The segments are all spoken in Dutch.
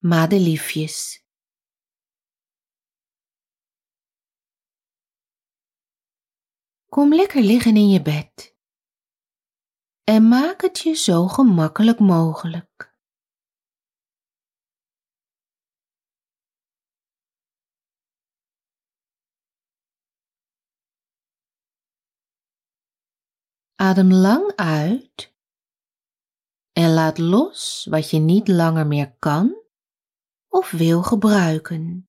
madeliefjes. Kom lekker liggen in je bed en maak het je zo gemakkelijk mogelijk. Adem lang uit en laat los wat je niet langer meer kan of wil gebruiken.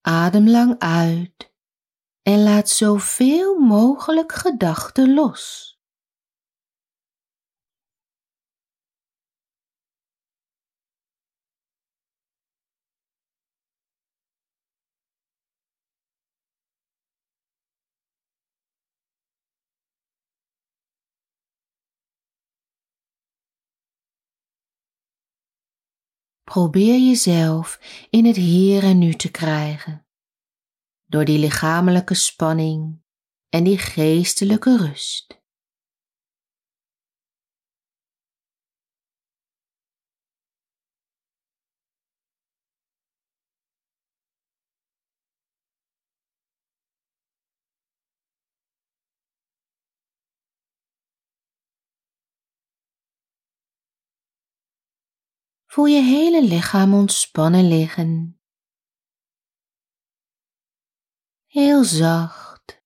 Adem lang uit en laat zoveel mogelijk gedachten los. Probeer jezelf in het hier en nu te krijgen, door die lichamelijke spanning en die geestelijke rust. Voel je hele lichaam ontspannen liggen. Heel zacht,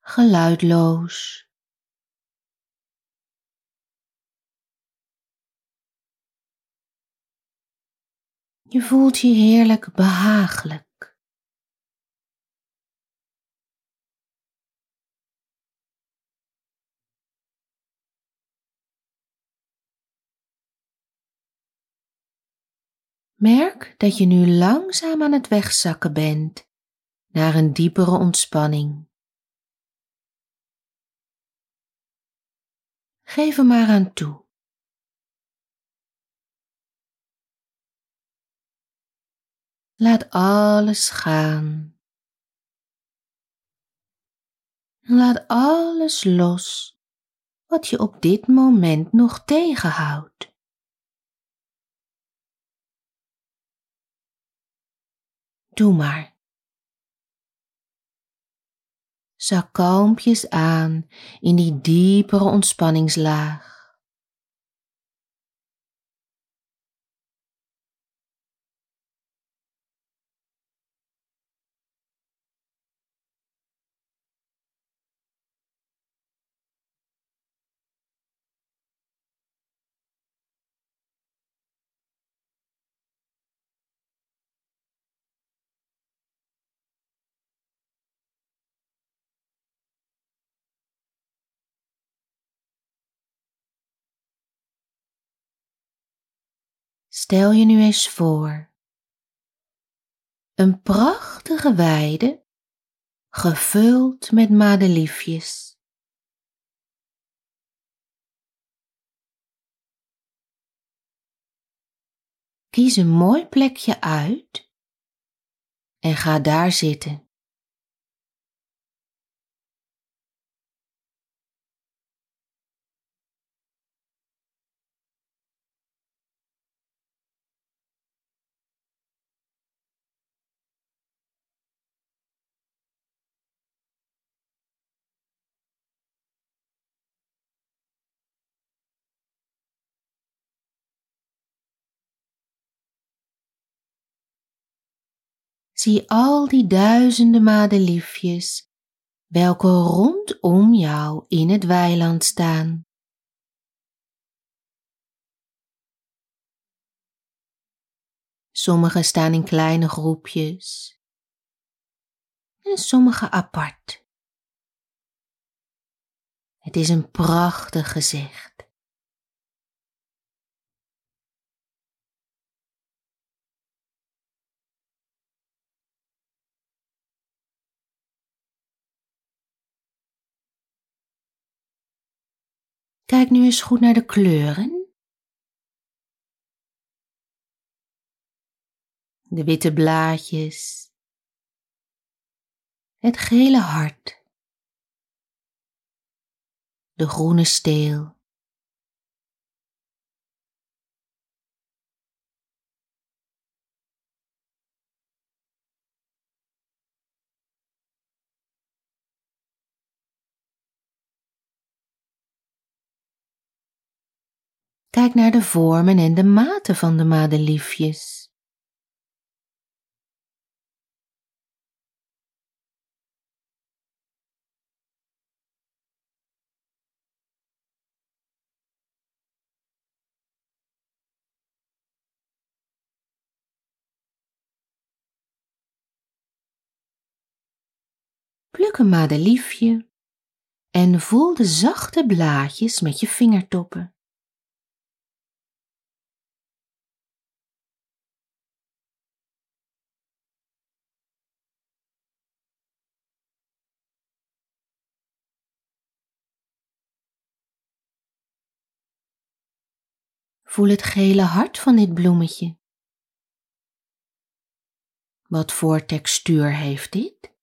geluidloos. Je voelt je heerlijk behagelijk. Merk dat je nu langzaam aan het wegzakken bent naar een diepere ontspanning. Geef er maar aan toe. Laat alles gaan. Laat alles los wat je op dit moment nog tegenhoudt. Doe maar. Zak kalmpjes aan in die diepere ontspanningslaag. Stel je nu eens voor. Een prachtige weide, gevuld met madeliefjes. Kies een mooi plekje uit en ga daar zitten. Zie al die duizenden madeliefjes, welke rondom jou in het weiland staan. Sommige staan in kleine groepjes en sommige apart. Het is een prachtig gezicht. Kijk nu eens goed naar de kleuren. De witte blaadjes. het gele hart, de groene steel. Kijk naar de vormen en de maten van de madeliefjes. Pluk een madeliefje en voel de zachte blaadjes met je vingertoppen. Voel het gele hart van dit bloemetje. Wat voor textuur heeft dit?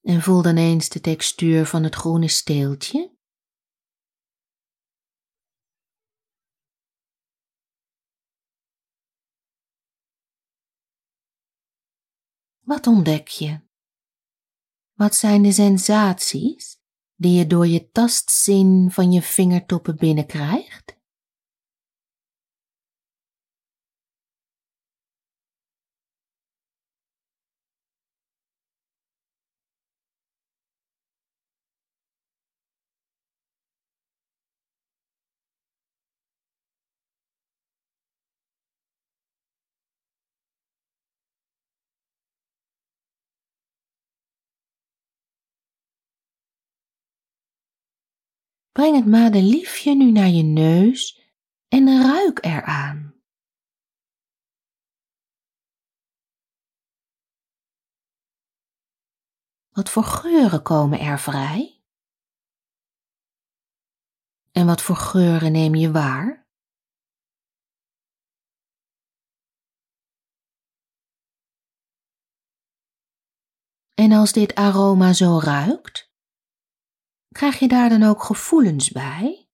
En voel dan eens de textuur van het groene steeltje. Wat ontdek je? Wat zijn de sensaties die je door je tastzin van je vingertoppen binnenkrijgt? Breng het madeliefje nu naar je neus en ruik eraan. Wat voor geuren komen er vrij? En wat voor geuren neem je waar? En als dit aroma zo ruikt, Krijg je daar dan ook gevoelens bij?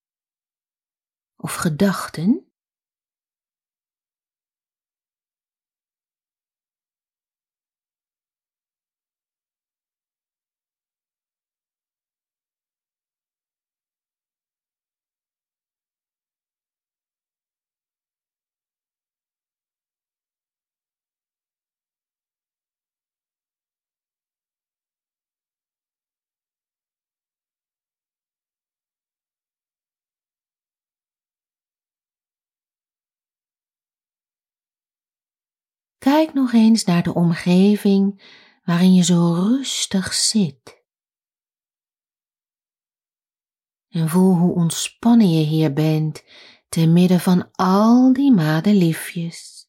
Of gedachten? Kijk nog eens naar de omgeving waarin je zo rustig zit. En voel hoe ontspannen je hier bent te midden van al die madeliefjes.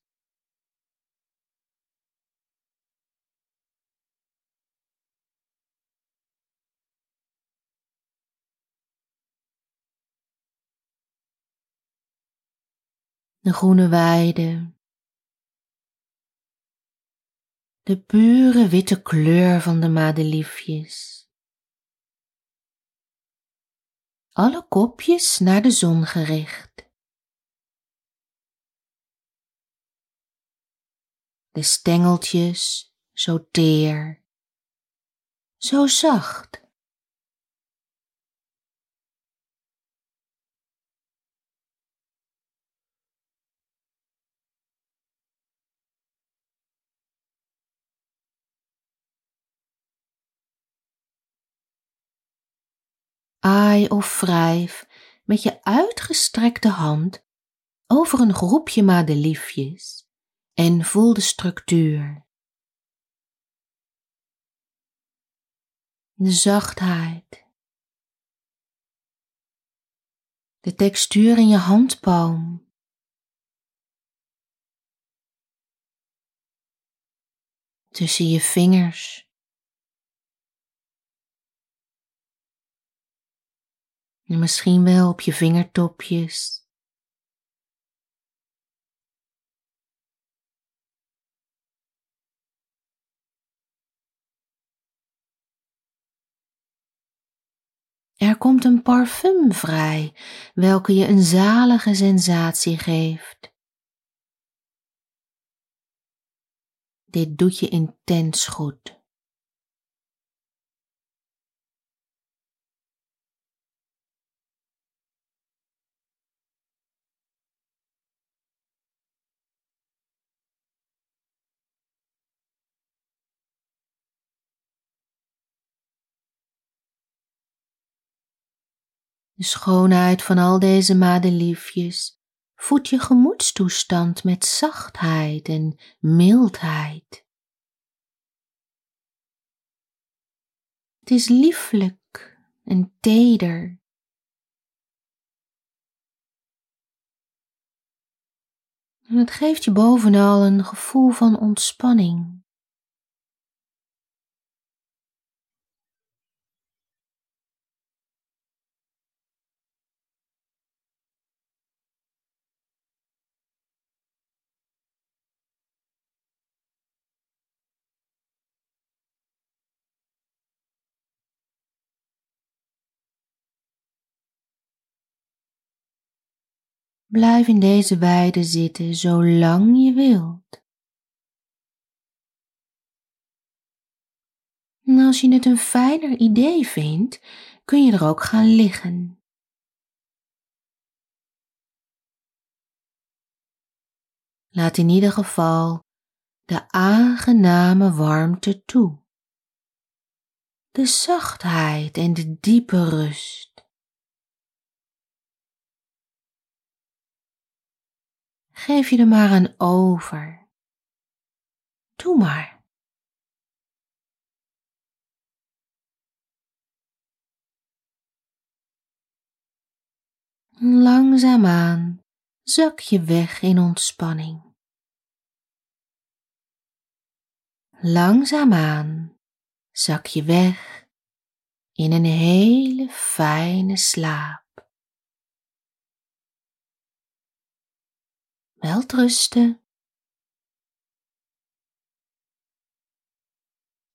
De groene weide, de pure witte kleur van de madeliefjes. Alle kopjes naar de zon gericht. De stengeltjes zo teer, zo zacht. Aai of wrijf met je uitgestrekte hand over een groepje madeliefjes en voel de structuur. De zachtheid. De textuur in je handpalm. Tussen je vingers. En misschien wel op je vingertopjes. Er komt een parfum vrij, welke je een zalige sensatie geeft. Dit doet je intens goed. De schoonheid van al deze madeliefjes voedt je gemoedstoestand met zachtheid en mildheid. Het is lieflijk en teder. En het geeft je bovenal een gevoel van ontspanning. Blijf in deze weide zitten zolang je wilt. En als je het een fijner idee vindt, kun je er ook gaan liggen. Laat in ieder geval de aangename warmte toe, de zachtheid en de diepe rust. Geef je er maar aan over. Doe maar. Langzaamaan zak je weg in ontspanning. Langzaamaan zak je weg in een hele fijne slaap. Welterusten.